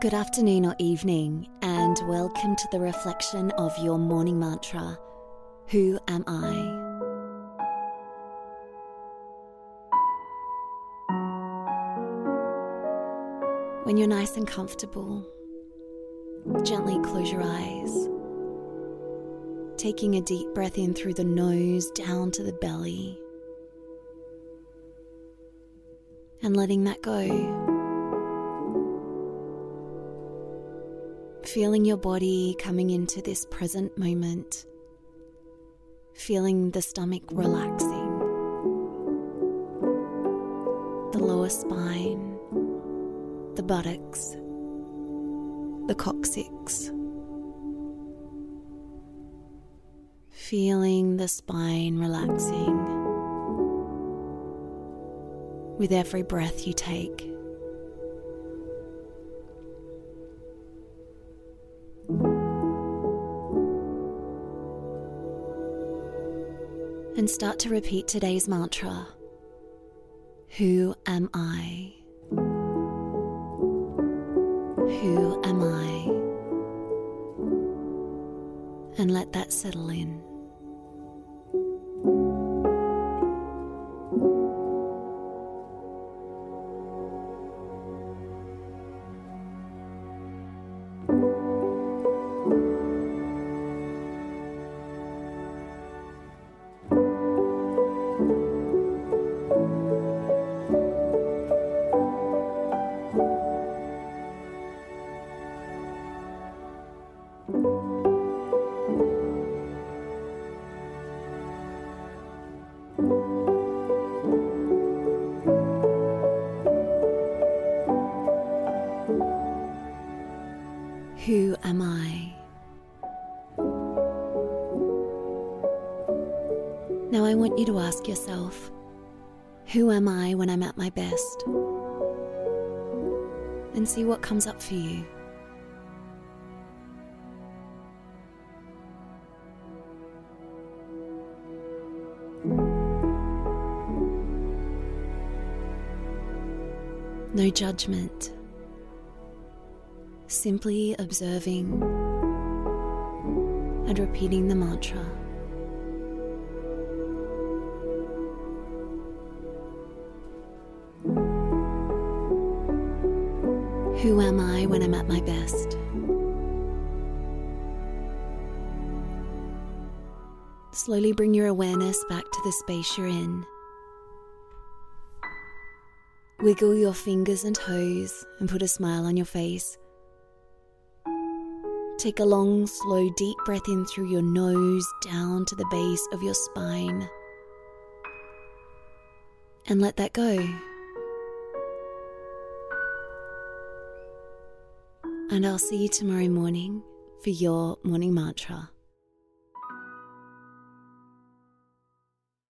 Good afternoon or evening, and welcome to the reflection of your morning mantra Who am I? When you're nice and comfortable, gently close your eyes, taking a deep breath in through the nose down to the belly, and letting that go. Feeling your body coming into this present moment, feeling the stomach relaxing, the lower spine, the buttocks, the coccyx. Feeling the spine relaxing with every breath you take. And start to repeat today's mantra Who am I? Who am I? And let that settle in. Who am I? Now I want you to ask yourself Who am I when I'm at my best? And see what comes up for you. No judgment simply observing and repeating the mantra. Who am I when I'm at my best? Slowly bring your awareness back to the space you're in. Wiggle your fingers and toes and put a smile on your face. Take a long, slow, deep breath in through your nose down to the base of your spine. And let that go. And I'll see you tomorrow morning for your morning mantra.